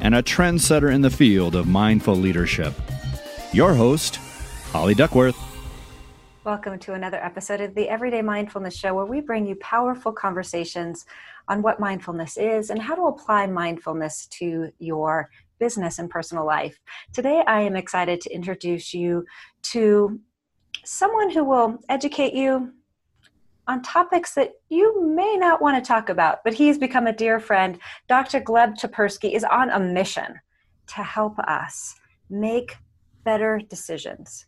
and a trendsetter in the field of mindful leadership. Your host, Holly Duckworth. Welcome to another episode of the Everyday Mindfulness Show, where we bring you powerful conversations on what mindfulness is and how to apply mindfulness to your business and personal life. Today, I am excited to introduce you to someone who will educate you on topics that you may not want to talk about, but he's become a dear friend. Dr. Gleb Tsipursky is on a mission to help us make better decisions.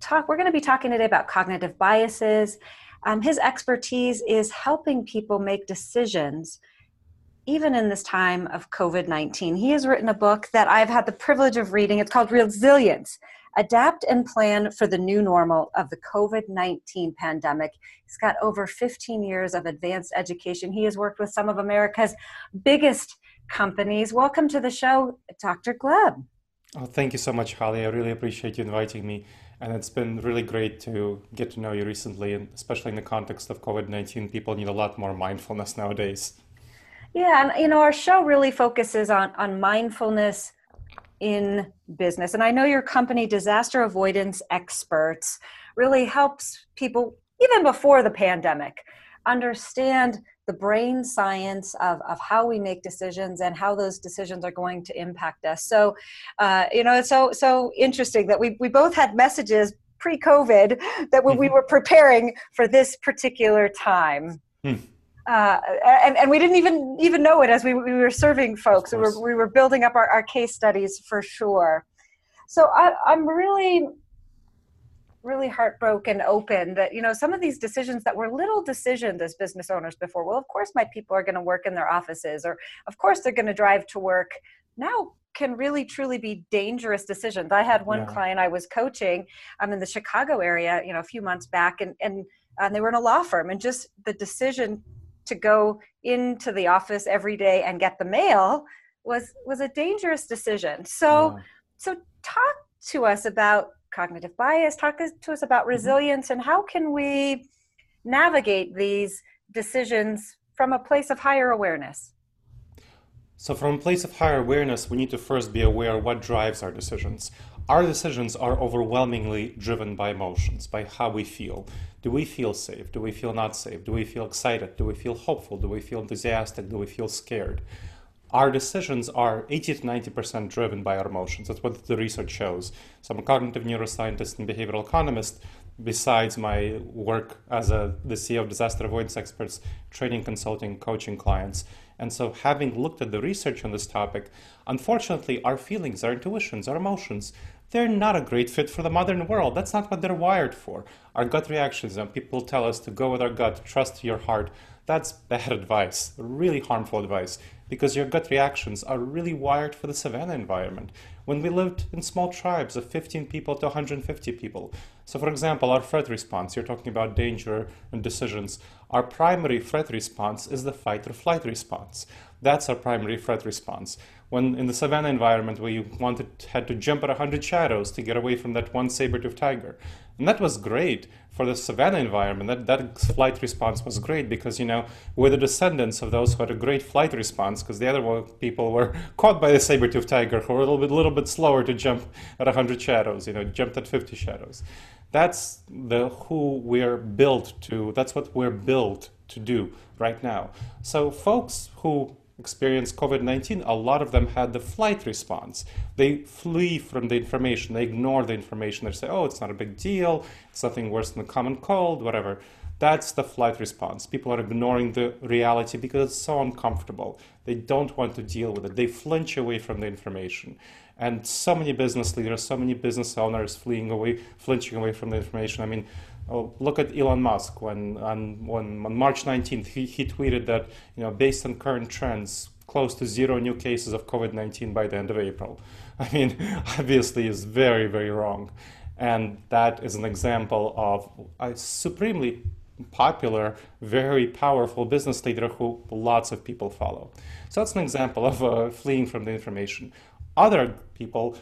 Talk, we're going to be talking today about cognitive biases. Um, his expertise is helping people make decisions even in this time of COVID 19. He has written a book that I've had the privilege of reading. It's called Resilience adapt and plan for the new normal of the COVID 19 pandemic. He's got over 15 years of advanced education. He has worked with some of America's biggest companies. Welcome to the show, Dr. Gleb. Oh, thank you so much, Holly. I really appreciate you inviting me. And it's been really great to get to know you recently, and especially in the context of COVID 19, people need a lot more mindfulness nowadays. Yeah, and you know, our show really focuses on, on mindfulness in business. And I know your company, Disaster Avoidance Experts, really helps people, even before the pandemic, understand the brain science of, of how we make decisions and how those decisions are going to impact us. So, uh, you know, it's so, so interesting that we, we both had messages pre-COVID that when we mm-hmm. were preparing for this particular time. Uh, and, and we didn't even even know it as we, we were serving folks. We were, we were building up our, our case studies for sure. So I, I'm really, really heartbroken open that, you know, some of these decisions that were little decisions as business owners before, well, of course my people are going to work in their offices or of course they're going to drive to work. Now can really truly be dangerous decisions. I had one yeah. client I was coaching I'm in the Chicago area, you know, a few months back and, and, and they were in a law firm and just the decision to go into the office every day and get the mail was was a dangerous decision so yeah. so talk to us about cognitive bias talk to us about mm-hmm. resilience mm-hmm. and how can we navigate these decisions from a place of higher awareness so from a place of higher awareness we need to first be aware what drives our decisions our decisions are overwhelmingly driven by emotions, by how we feel. Do we feel safe? Do we feel not safe? Do we feel excited? Do we feel hopeful? Do we feel enthusiastic? Do we feel scared? Our decisions are 80 to 90% driven by our emotions. That's what the research shows. So I'm a cognitive neuroscientist and behavioral economist. Besides my work as a, the CEO of Disaster Avoidance Experts, training, consulting, coaching clients. And so, having looked at the research on this topic, unfortunately, our feelings, our intuitions, our emotions, they're not a great fit for the modern world. That's not what they're wired for. Our gut reactions, and people tell us to go with our gut, trust your heart. That's bad advice, really harmful advice, because your gut reactions are really wired for the savannah environment. When we lived in small tribes of 15 people to 150 people. So, for example, our threat response, you're talking about danger and decisions. Our primary threat response is the fight or flight response. That's our primary threat response when in the savannah environment where you wanted had to jump at 100 shadows to get away from that one saber-toothed tiger. And that was great for the savannah environment. That, that flight response was great because you know we're the descendants of those who had a great flight response because the other people were caught by the saber-toothed tiger who were a little bit, little bit slower to jump at 100 shadows you know jumped at 50 shadows. That's the who we're built to that's what we're built to do right now. So folks who experienced COVID 19, a lot of them had the flight response. They flee from the information, they ignore the information, they say, oh, it's not a big deal, it's nothing worse than a common cold, whatever. That's the flight response. People are ignoring the reality because it's so uncomfortable. They don't want to deal with it. They flinch away from the information. And so many business leaders, so many business owners fleeing away, flinching away from the information. I mean, oh, look at Elon Musk. When on, when, on March 19th, he, he tweeted that, you know, based on current trends, close to zero new cases of COVID-19 by the end of April. I mean, obviously, is very, very wrong. And that is an example of a supremely popular, very powerful business leader who lots of people follow. So that's an example of uh, fleeing from the information. Other people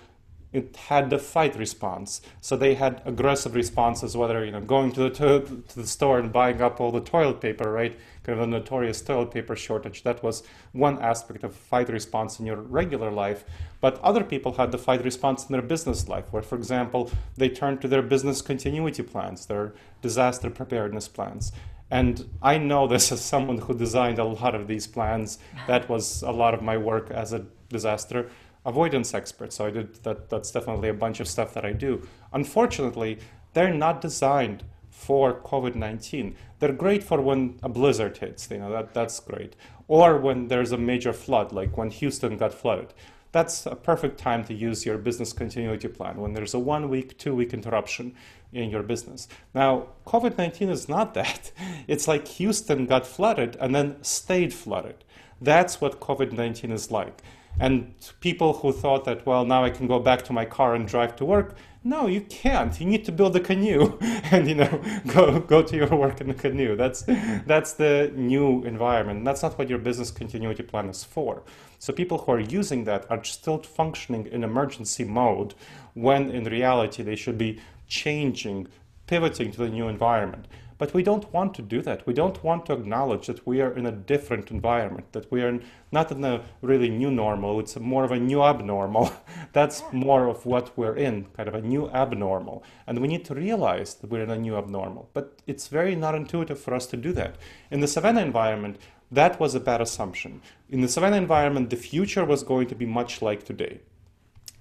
it had the fight response. So they had aggressive responses, whether you know going to the to, to, the store and buying up all the toilet paper, right? Kind of a notorious toilet paper shortage. That was one aspect of fight response in your regular life. But other people had the fight response in their business life, where, for example, they turned to their business continuity plans, their disaster preparedness plans. And I know this as someone who designed a lot of these plans. That was a lot of my work as a disaster avoidance expert. So I did that. That's definitely a bunch of stuff that I do. Unfortunately, they're not designed for COVID-19. They're great for when a blizzard hits. You know that that's great. Or when there's a major flood, like when Houston got flooded. That's a perfect time to use your business continuity plan when there's a one week, two week interruption in your business. Now, COVID 19 is not that. It's like Houston got flooded and then stayed flooded. That's what COVID 19 is like. And people who thought that, well, now I can go back to my car and drive to work, no, you can't. You need to build a canoe and you know go go to your work in a canoe. That's that's the new environment. That's not what your business continuity plan is for. So people who are using that are still functioning in emergency mode when in reality they should be changing, pivoting to the new environment. But we don't want to do that. We don't want to acknowledge that we are in a different environment, that we are not in a really new normal, it's more of a new abnormal. That's more of what we're in, kind of a new abnormal. And we need to realize that we're in a new abnormal. But it's very not intuitive for us to do that. In the savannah environment, that was a bad assumption. In the savannah environment, the future was going to be much like today.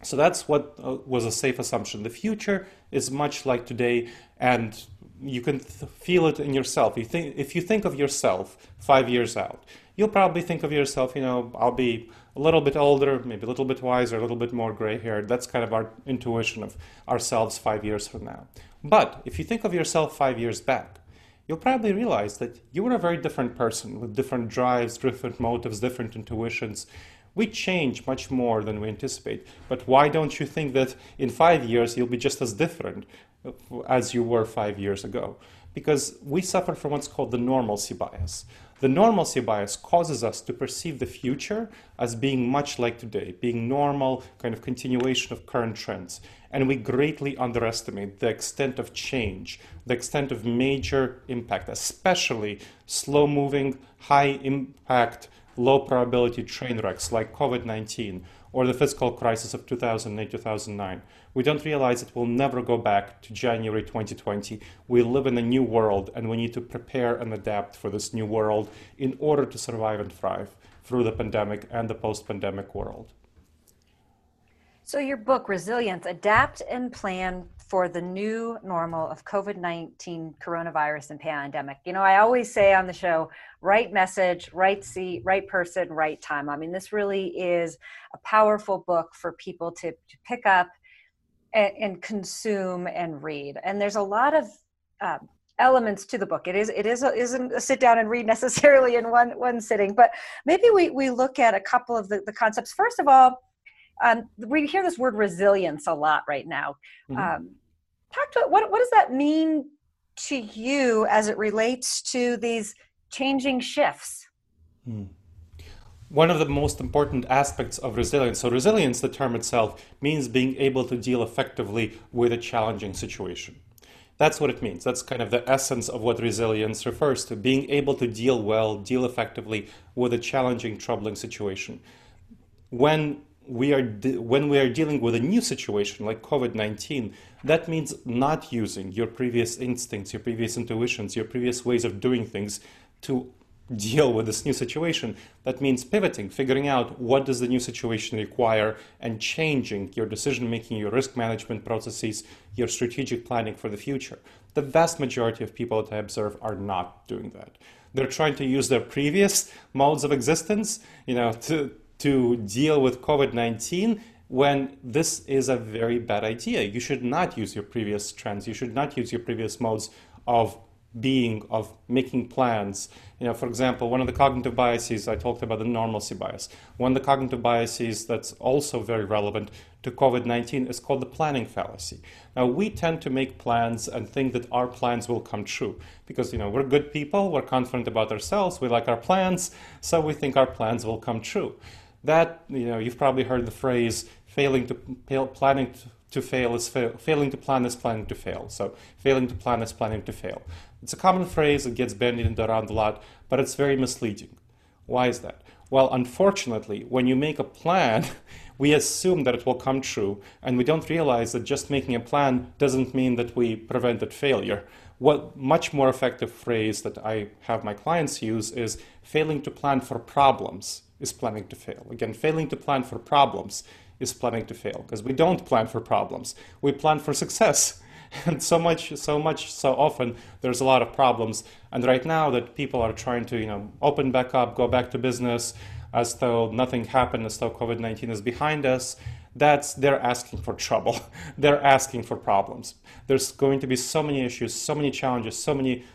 So that's what uh, was a safe assumption. The future is much like today, and you can th- feel it in yourself. You think if you think of yourself five years out, you'll probably think of yourself. You know, I'll be a little bit older, maybe a little bit wiser, a little bit more gray-haired. That's kind of our intuition of ourselves five years from now. But if you think of yourself five years back, you'll probably realize that you were a very different person with different drives, different motives, different intuitions. We change much more than we anticipate. But why don't you think that in five years you'll be just as different as you were five years ago. Because we suffer from what's called the normalcy bias. The normalcy bias causes us to perceive the future as being much like today, being normal, kind of continuation of current trends. And we greatly underestimate the extent of change, the extent of major impact, especially slow moving, high impact, low probability train wrecks like COVID 19 or the fiscal crisis of 2008 2009. We don't realize that we'll never go back to January 2020. We live in a new world and we need to prepare and adapt for this new world in order to survive and thrive through the pandemic and the post pandemic world. So, your book, Resilience Adapt and Plan for the New Normal of COVID 19 Coronavirus and Pandemic. You know, I always say on the show, right message, right seat, right person, right time. I mean, this really is a powerful book for people to, to pick up and, and, consume and read. And there's a lot of uh, elements to the book. It is it is a, isn't a sit down and read necessarily in one one sitting, but maybe we we look at a couple of the, the concepts. First of all, um, we hear this word resilience a lot right now. Mm-hmm. Um, talk to what what does that mean to you as it relates to these changing shifts? Hmm. One of the most important aspects of resilience, so resilience, the term itself, means being able to deal effectively with a challenging situation. That's what it means. That's kind of the essence of what resilience refers to being able to deal well, deal effectively with a challenging, troubling situation. When we are de- when we are dealing with a new situation like COVID-19, that means not using your previous instincts, your previous intuitions, your previous ways of doing things to deal with this new situation, that means pivoting, figuring out what does the new situation require and changing your decision making, your risk management processes, your strategic planning for the future. The vast majority of people that I observe are not doing that. They're trying to use their previous modes of existence, you know, to to deal with COVID-19 when this is a very bad idea. You should not use your previous trends. You should not use your previous modes of being of making plans. You know, for example, one of the cognitive biases I talked about the normalcy bias. One of the cognitive biases that's also very relevant to COVID-19 is called the planning fallacy. Now, we tend to make plans and think that our plans will come true because you know we're good people, we're confident about ourselves, we like our plans, so we think our plans will come true. That you know, you've probably heard the phrase "failing to planning." To, fail is fail, failing to plan is planning to fail. So failing to plan is planning to fail. It's a common phrase, it gets bandied around a lot, but it's very misleading. Why is that? Well, unfortunately, when you make a plan, we assume that it will come true, and we don't realize that just making a plan doesn't mean that we prevented failure. What much more effective phrase that I have my clients use is failing to plan for problems is planning to fail. Again, failing to plan for problems is planning to fail because we don't plan for problems. We plan for success. and so much so much so often there's a lot of problems. And right now that people are trying to you know open back up go back to business as though nothing happened as though covid-19 is behind us that's they're asking for trouble. They're asking for problems. There's going to be so many issues so many challenges so many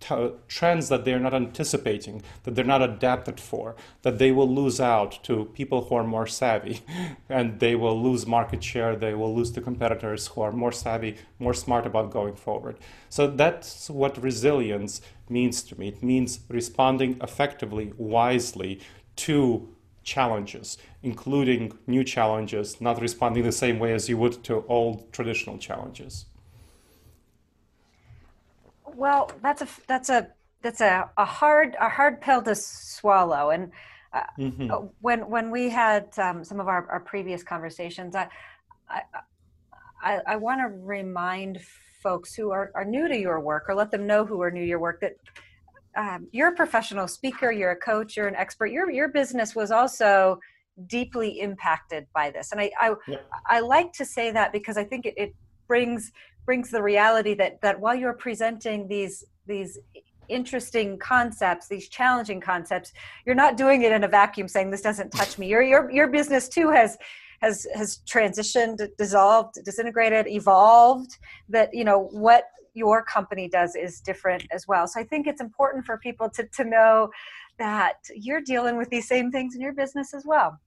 t- trends that they're not anticipating, that they're not adapted for, that they will lose out to people who are more savvy, and they will lose market share, they will lose to competitors who are more savvy, more smart about going forward. So that's what resilience means to me. It means responding effectively, wisely to challenges, including new challenges, not responding the same way as you would to old traditional challenges. Well, that's a that's a that's a, a hard a hard pill to swallow. And uh, mm-hmm. Uh, when when we had um, some of our, our previous conversations, I I, I, I want to remind folks who are, are new to your work, or let them know who are new to your work, that um, you're a professional speaker, you're a coach, you're an expert. Your your business was also deeply impacted by this, and I I, yeah. I like to say that because I think it, it brings brings the reality that that while you're presenting these these interesting concepts these challenging concepts you're not doing it in a vacuum saying this doesn't touch me. Your your, your business too has has has transitioned dissolved disintegrated evolved that you know what your company does is different as well. So i think it's important for people to to know that you're dealing with these same things in your business as well.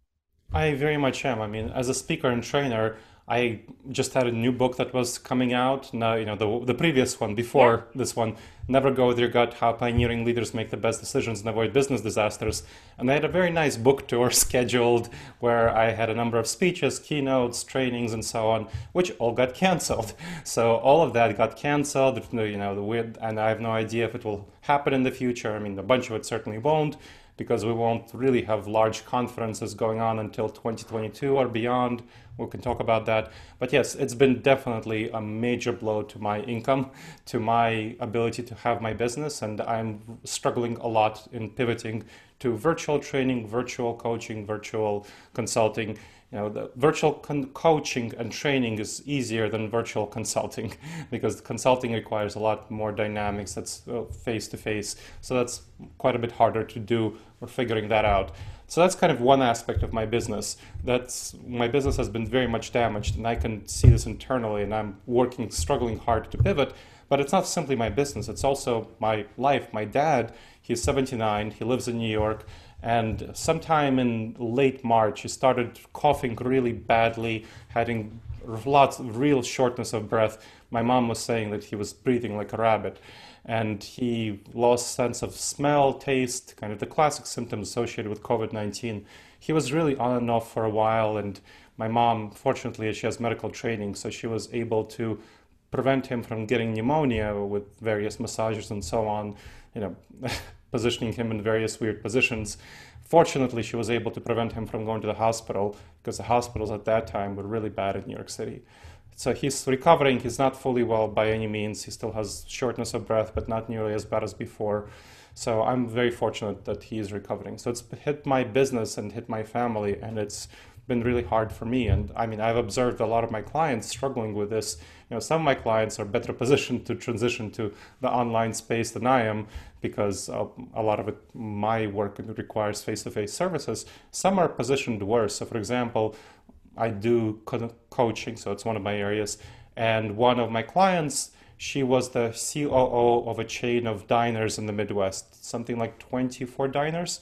I very much am. I mean as a speaker and trainer I just had a new book that was coming out. Now, you know, the, the previous one before yeah. this one, Never Go With Your Gut How Pioneering Leaders Make the Best Decisions and Avoid Business Disasters. And I had a very nice book tour scheduled where I had a number of speeches, keynotes, trainings, and so on, which all got canceled. So all of that got canceled. You know, the weird, and I have no idea if it will happen in the future. I mean, a bunch of it certainly won't because we won't really have large conferences going on until 2022 or beyond. We can talk about that. But yes, it's been definitely a major blow to my income, to my ability to have my business, and I'm struggling a lot in pivoting to virtual training, virtual coaching, virtual consulting you know, the virtual con- coaching and training is easier than virtual consulting because consulting requires a lot more dynamics that's face to face. So that's quite a bit harder to do. We're figuring that out. So that's kind of one aspect of my business. That's my business has been very much damaged, and I can see this internally, and I'm working, struggling hard to pivot. But it's not simply my business; it's also my life. My dad, he's 79. He lives in New York and sometime in late March, he started coughing really badly, having lots of real shortness of breath. My mom was saying that he was breathing like a rabbit. And he lost sense of smell, taste, kind of the classic symptoms associated with COVID-19. He was really on and off for a while. And my mom, fortunately, she has medical training, so she was able to prevent him from getting pneumonia with various massages and so on. You know, positioning him in various weird positions. Fortunately, she was able to prevent him from going to the hospital because the hospitals at that time were really bad in New York City. So he's recovering. He's not fully well by any means. He still has shortness of breath, but not nearly as bad as before. So I'm very fortunate that he is recovering. So it's hit my business and hit my family, and it's been really hard for me. And I mean, I've observed a lot of my clients struggling with this. You know, some of my clients are better positioned to transition to the online space than I am because uh, a lot of it, my work requires face-to-face services. Some are positioned worse. So, for example, I do co- coaching, so it's one of my areas. And one of my clients, she was the COO of a chain of diners in the Midwest, something like 24 diners.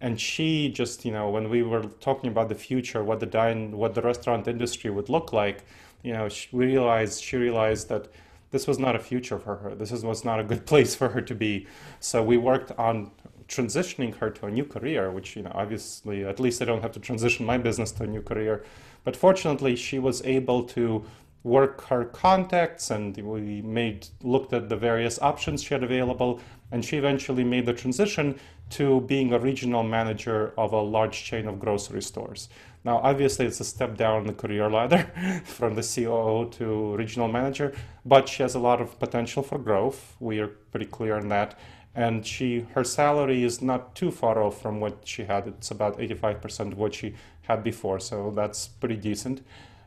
And she just you know when we were talking about the future what the dine what the restaurant industry would look like you know she realized she realized that this was not a future for her. This is, was not a good place for her to be. So we worked on transitioning her to a new career which you know obviously at least i don't have to transition my business to a new career but fortunately she was able to work her contacts and we made looked at the various options she had available and she eventually made the transition to being a regional manager of a large chain of grocery stores. Now, obviously, it's a step down the career ladder from the COO to regional manager, but she has a lot of potential for growth. We are pretty clear on that. And she, her salary is not too far off from what she had. It's about 85% of what she had before, so that's pretty decent.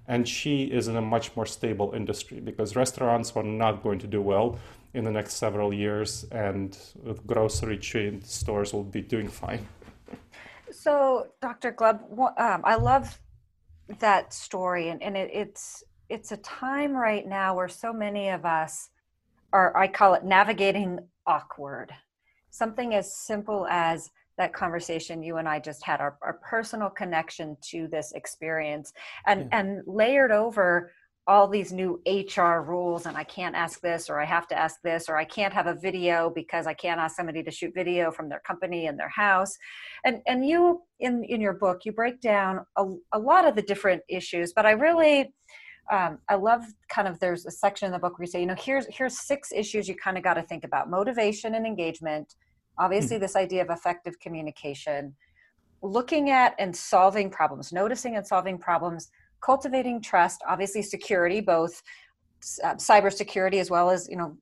And she is in a much more stable industry because restaurants were not going to do well in the next several years, and grocery chain stores will be doing fine. So, Dr. Gleb, um, I love that story, and, and it, it's it's a time right now where so many of us are, I call it navigating awkward. Something as simple as that conversation you and I just had, our, our personal connection to this experience, and yeah. and layered over all these new HR rules and I can't ask this or I have to ask this or I can't have a video because I can't ask somebody to shoot video from their company in their house. And and you in in your book you break down a, a lot of the different issues, but I really um, I love kind of there's a section in the book where you say, you know, here's here's six issues you kind of got to think about: motivation and engagement, obviously mm-hmm. this idea of effective communication, looking at and solving problems, noticing and solving problems, cultivating trust, obviously security, both uh, cybersecurity as well as you know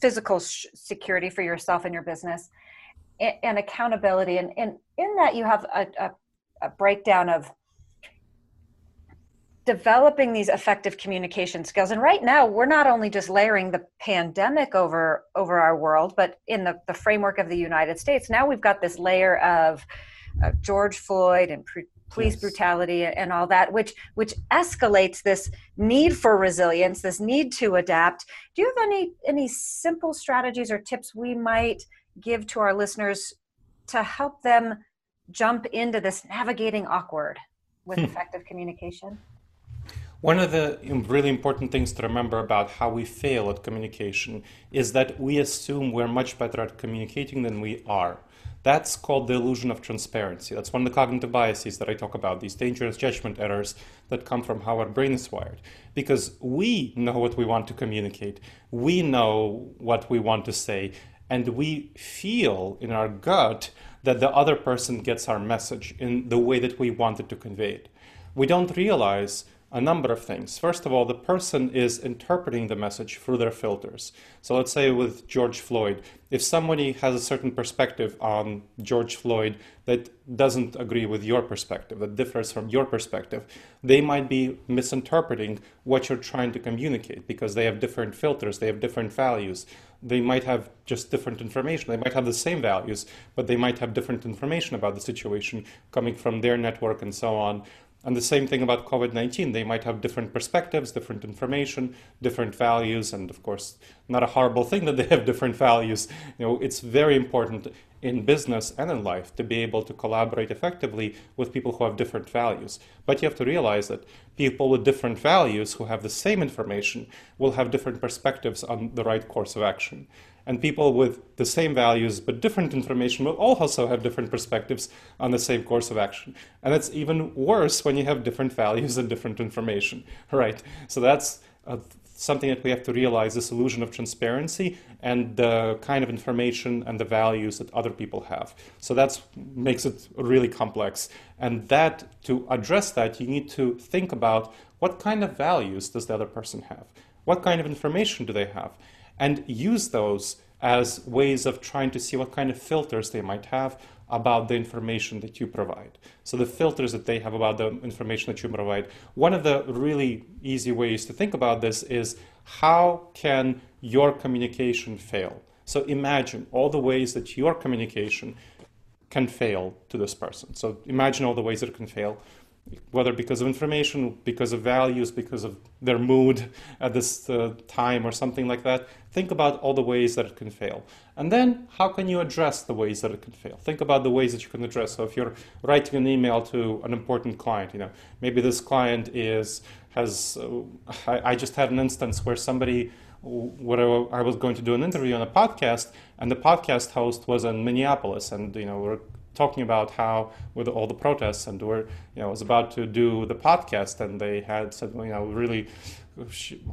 physical sh- security for yourself and your business, and, and accountability. And, and, in that, you have a, a, a breakdown of developing these effective communication skills and right now we're not only just layering the pandemic over over our world but in the, the framework of the united states now we've got this layer of uh, george floyd and pre- police yes. brutality and all that which which escalates this need for resilience this need to adapt do you have any any simple strategies or tips we might give to our listeners to help them jump into this navigating awkward with hmm. effective communication one of the really important things to remember about how we fail at communication is that we assume we're much better at communicating than we are. That's called the illusion of transparency. That's one of the cognitive biases that I talk about, these dangerous judgment errors that come from how our brain is wired. Because we know what we want to communicate, we know what we want to say, and we feel in our gut that the other person gets our message in the way that we wanted to convey it. We don't realize a number of things. First of all, the person is interpreting the message through their filters. So let's say with George Floyd, if somebody has a certain perspective on George Floyd that doesn't agree with your perspective, that differs from your perspective, they might be misinterpreting what you're trying to communicate because they have different filters, they have different values. They might have just different information. They might have the same values, but they might have different information about the situation coming from their network and so on. And the same thing about COVID 19. They might have different perspectives, different information, different values, and of course, not a horrible thing that they have different values. You know, it's very important in business and in life to be able to collaborate effectively with people who have different values. But you have to realize that people with different values who have the same information will have different perspectives on the right course of action. And people with the same values but different information will also have different perspectives on the same course of action. And it's even worse when you have different values and different information, right? So that's a something that we have to realize this illusion of transparency and the kind of information and the values that other people have. So that makes it really complex. And that to address that, you need to think about what kind of values does the other person have? What kind of information do they have? And use those as ways of trying to see what kind of filters they might have about the information that you provide. So the filters that they have about the information that you provide. One of the really easy ways to think about this is how can your communication fail? So imagine all the ways that your communication can fail to this person. So imagine all the ways that it can fail whether because of information, because of values, because of their mood at this uh, time, or something like that. Think about all the ways that it can fail. And then, how can you address the ways that it can fail? Think about the ways that you can address. So, if you're writing an email to an important client, you know, maybe this client is has. Uh, I, I just had an instance where somebody what I was going to do an interview on a podcast, and the podcast host was in Minneapolis, and you know we're talking about how with all the protests and we're you know was about to do the podcast and they had said you know really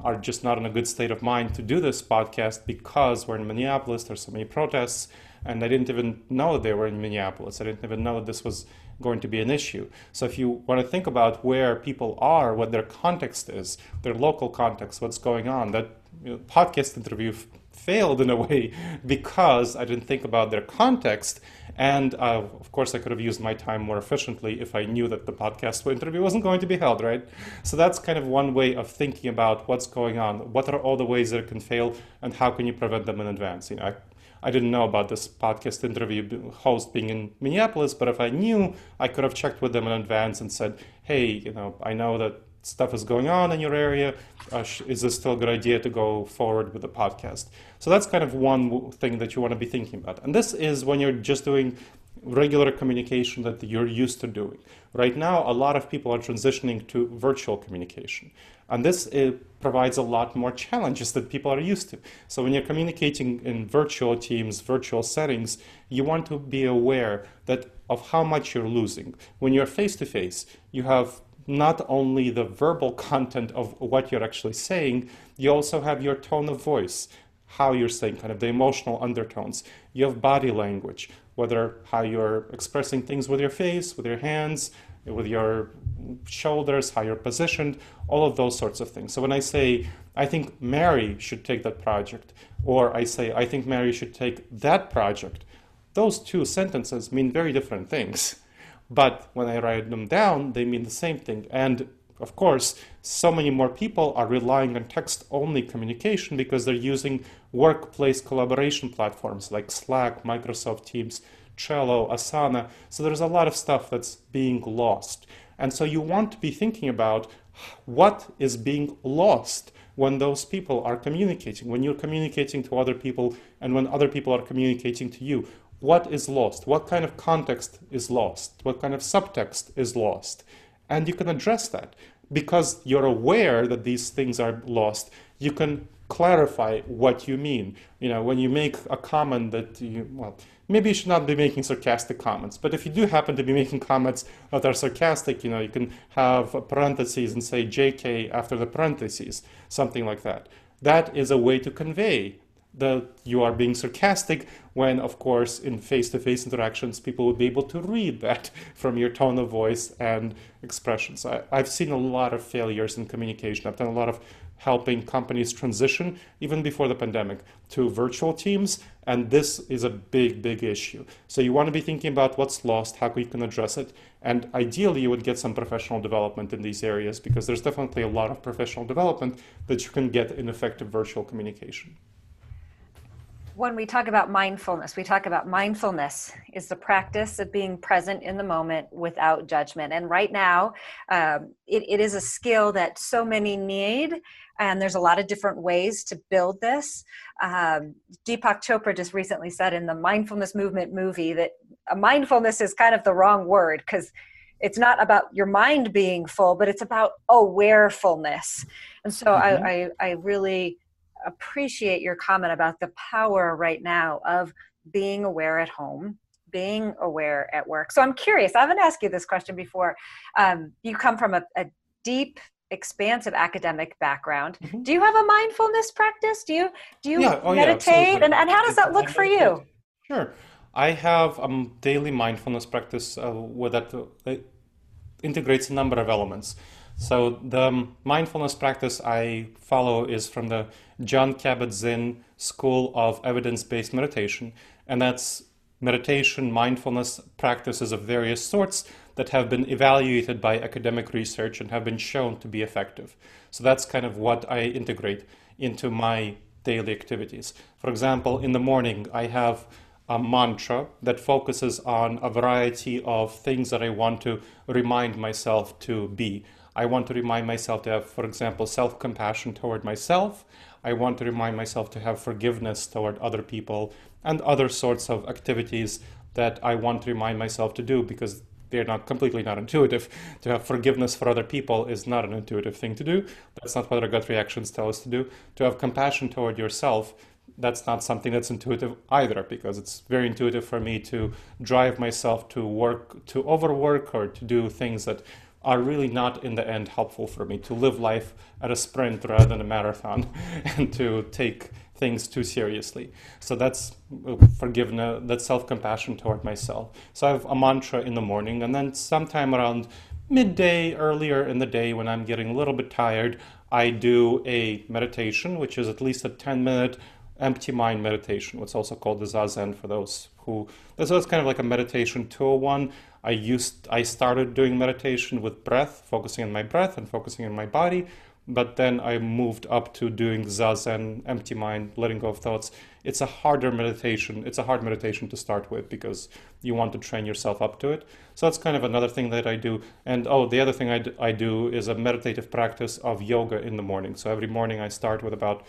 are just not in a good state of mind to do this podcast because we're in Minneapolis there's so many protests and I didn't even know they were in Minneapolis. I didn't even know that this was going to be an issue so if you want to think about where people are what their context is their local context what's going on that you know, podcast interview failed in a way because I didn't think about their context and uh, of course, I could have used my time more efficiently if I knew that the podcast interview wasn't going to be held, right? So that's kind of one way of thinking about what's going on. What are all the ways that it can fail, and how can you prevent them in advance? You know, I, I didn't know about this podcast interview host being in Minneapolis, but if I knew, I could have checked with them in advance and said, "Hey, you know, I know that stuff is going on in your area. Uh, is this still a good idea to go forward with the podcast? So that's kind of one thing that you want to be thinking about. And this is when you're just doing regular communication that you're used to doing. Right now, a lot of people are transitioning to virtual communication. And this eh, provides a lot more challenges that people are used to. So when you're communicating in virtual teams, virtual settings, you want to be aware that of how much you're losing. When you're face to face, you have not only the verbal content of what you're actually saying, you also have your tone of voice, how you're saying, kind of the emotional undertones. You have body language, whether how you're expressing things with your face, with your hands, with your shoulders, how you're positioned, all of those sorts of things. So when I say, I think Mary should take that project, or I say, I think Mary should take that project, those two sentences mean very different things. But when I write them down, they mean the same thing. And of course, so many more people are relying on text only communication because they're using workplace collaboration platforms like Slack, Microsoft Teams, Trello, Asana. So there's a lot of stuff that's being lost. And so you want to be thinking about what is being lost when those people are communicating, when you're communicating to other people, and when other people are communicating to you what is lost, what kind of context is lost, what kind of subtext is lost. And you can address that because you're aware that these things are lost. You can clarify what you mean. You know, when you make a comment that you, well, maybe you should not be making sarcastic comments, but if you do happen to be making comments that are sarcastic, you know, you can have parentheses and say JK after the parentheses, something like that. That is a way to convey that you are being sarcastic when of course in face-to-face interactions people would be able to read that from your tone of voice and expressions. I, have seen a lot of failures in communication. I've done a lot of helping companies transition even before the pandemic to virtual teams and this is a big big issue. So you want to be thinking about what's lost how you can address it and ideally you would get some professional development in these areas because there's definitely a lot of professional development that you can get in effective virtual communication when we talk about mindfulness, we talk about mindfulness is the practice of being present in the moment without judgment. And right now, um, it, it is a skill that so many need, and there's a lot of different ways to build this. Um, Deepak Chopra just recently said in the mindfulness movement movie that mindfulness is kind of the wrong word because it's not about your mind being full, but it's about awarefulness. And so mm-hmm. I, I, I really appreciate your comment about the power right now of being aware at home being aware at work. So i'm curious i haven't asked you this question before um, you come from a, a, deep expansive academic background. Mm-hmm. do you have a mindfulness practice? Do you do you yeah. oh, meditate? yeah, and, and how does that look for you? sure. I have a um, daily mindfulness practice uh, where that uh, integrates a number of elements So the mindfulness practice I follow is from the Jon Kabat-Zinn School of Evidence-Based Meditation, and that's meditation, mindfulness practices of various sorts that have been evaluated by academic research and have been shown to be effective. So that's kind of what I integrate into my daily activities. For example, in the morning, I have a mantra that focuses on a variety of things that I want to remind myself to be. I want to remind myself to have, for example, self compassion toward myself. I want to remind myself to have forgiveness toward other people and other sorts of activities that I want to remind myself to do because they're not completely not intuitive. To have forgiveness for other people is not an intuitive thing to do. That's not what our gut reactions tell us to do. To have compassion toward yourself, that's not something that's intuitive either, because it's very intuitive for me to drive myself to work, to overwork, or to do things that are really not in the end helpful for me. To live life at a sprint rather than a marathon, and to take things too seriously. So that's uh, forgiveness, that's self compassion toward myself. So I have a mantra in the morning, and then sometime around midday, earlier in the day, when I'm getting a little bit tired, I do a meditation, which is at least a 10 minute empty mind meditation, what's also called the Zazen for those who. So it's kind of like a meditation 201. I used I started doing meditation with breath, focusing on my breath and focusing on my body but then I moved up to doing zazen, empty mind, letting go of thoughts. It's a harder meditation. It's a hard meditation to start with because you want to train yourself up to it. So that's kind of another thing that I do. And oh, the other thing I, do is a meditative practice of yoga in the morning. So every morning I start with about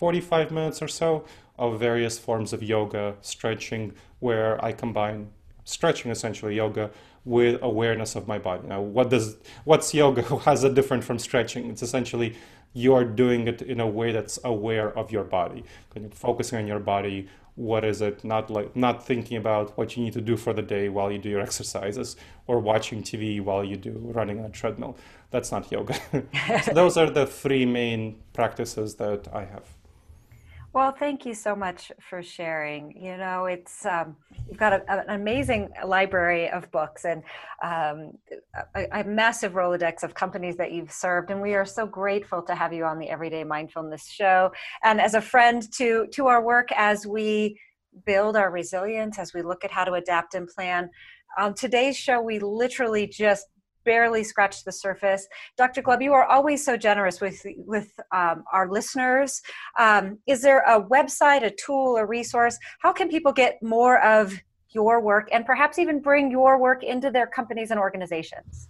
45 minutes or so of various forms of yoga, stretching, where I combine stretching essentially yoga with awareness of my body. Now, what does what's yoga? How's it different from stretching? It's essentially you are doing it in a way that's aware of your body, focusing on your body. What is it? Not like not thinking about what you need to do for the day while you do your exercises, or watching TV while you do running on a treadmill. That's not yoga. so those are the three main practices that I have. Well, thank you so much for sharing. You know, it's um, you've got a, an amazing library of books and um, a, a, massive Rolodex of companies that you've served, and we are so grateful to have you on the Everyday Mindfulness Show. And as a friend to to our work as we build our resilience, as we look at how to adapt and plan. On today's show, we literally just barely scratched the surface. Dr. Gleb, you are always so generous with with um, our listeners. Um, is there a website, a tool, a resource? How can people get more of your work and perhaps even bring your work into their companies and organizations?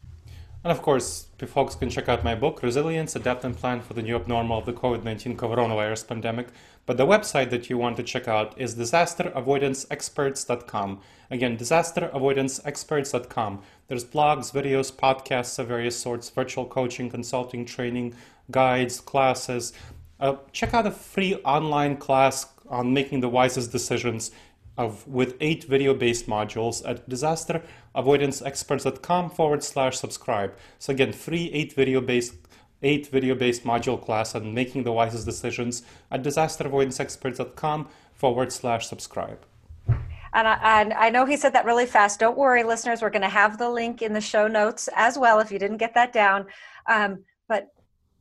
And of course, folks can check out my book, Resilience, Adapt and Plan for the New Abnormal of the COVID-19 Coronavirus Pandemic. But the website that you want to check out is disasteravoidanceexperts.com. Again, disasteravoidanceexperts.com. There's blogs, videos, podcasts of various sorts, virtual coaching, consulting, training, guides, classes. Uh, check out a free online class on making the wisest decisions of with eight video-based modules at disasteravoidanceexperts.com forward slash subscribe. So again, free eight video-based eight video-based module class on making the wisest decisions at disasteravoidanceexperts.com forward slash subscribe. And I, and I, know he said that really fast. Don't worry, listeners. We're going to have the link in the show notes as well if you didn't get that down. Um,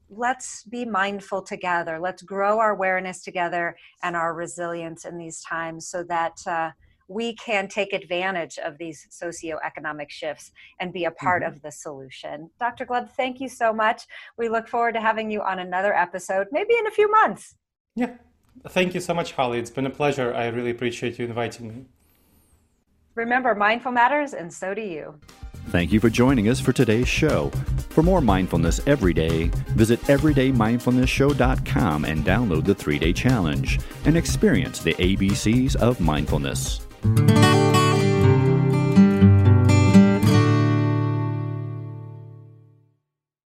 let's be mindful together. Let's grow our awareness together and our resilience in these times so that uh, we can take advantage of these socioeconomic shifts and be a part mm-hmm. of the solution. Dr. Gleb, thank you so much. We look forward to having you on another episode, maybe in a few months. Yeah. Thank you so much, Holly. It's been a pleasure. I really appreciate you inviting me. Remember, mindful matters, and so do you. Thank you for joining us for today's show. For more mindfulness every day, visit everydaymindfulnessshow.com and download the three day challenge and experience the ABCs of mindfulness.